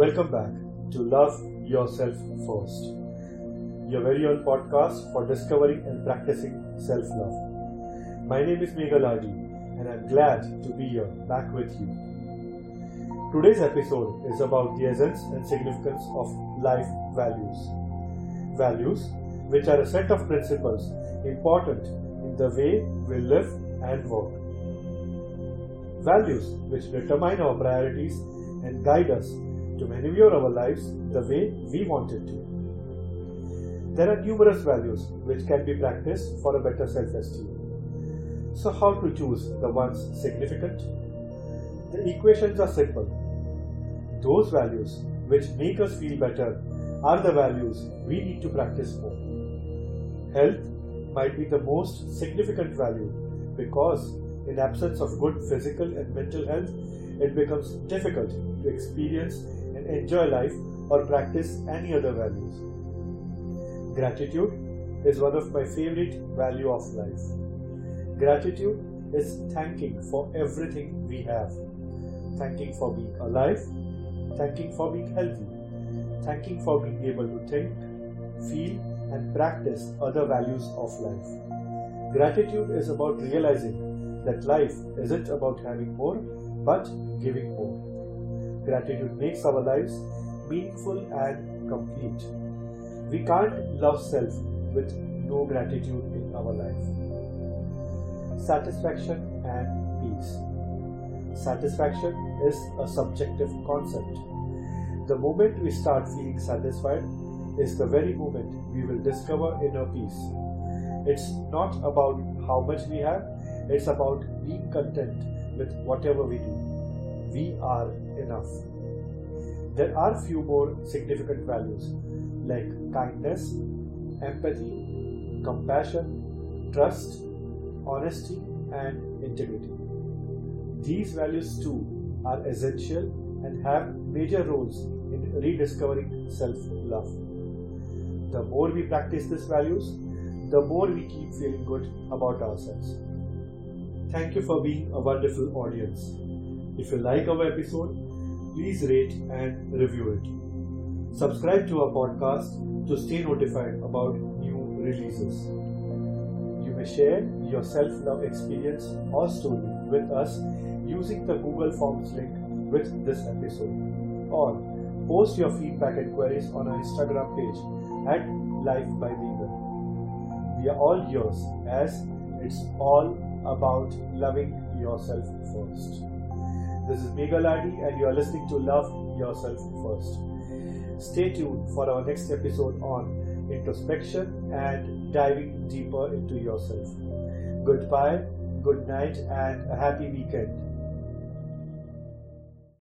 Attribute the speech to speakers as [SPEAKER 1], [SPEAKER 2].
[SPEAKER 1] Welcome back to Love Yourself First, your very own podcast for discovering and practicing self love. My name is Meghal Adi, and I'm glad to be here back with you. Today's episode is about the essence and significance of life values. Values, which are a set of principles important in the way we live and work. Values which determine our priorities and guide us to maneuver our lives the way we want it to. There are numerous values which can be practiced for a better self esteem. So, how to choose the ones significant? The equations are simple. Those values which make us feel better are the values we need to practice more. Health might be the most significant value because, in absence of good physical and mental health, it becomes difficult to experience enjoy life or practice any other values. Gratitude is one of my favorite value of life. Gratitude is thanking for everything we have. Thanking for being alive, thanking for being healthy, thanking for being able to think, feel and practice other values of life. Gratitude is about realizing that life isn't about having more but giving more. Gratitude makes our lives meaningful and complete. We can't love self with no gratitude in our life. Satisfaction and peace. Satisfaction is a subjective concept. The moment we start feeling satisfied is the very moment we will discover inner peace. It's not about how much we have, it's about being content with whatever we do. We are enough. There are few more significant values like kindness, empathy, compassion, trust, honesty, and integrity. These values too are essential and have major roles in rediscovering self love. The more we practice these values, the more we keep feeling good about ourselves. Thank you for being a wonderful audience. If you like our episode, please rate and review it. Subscribe to our podcast to stay notified about new releases. You may share your self love experience or story with us using the Google Forms link with this episode or post your feedback and queries on our Instagram page at Life by Meghal. We are all yours as it's all about loving yourself first. This is Meghal Adi and you are listening to Love Yourself First. Stay tuned for our next episode on introspection and diving deeper into yourself. Goodbye, good night, and a happy weekend.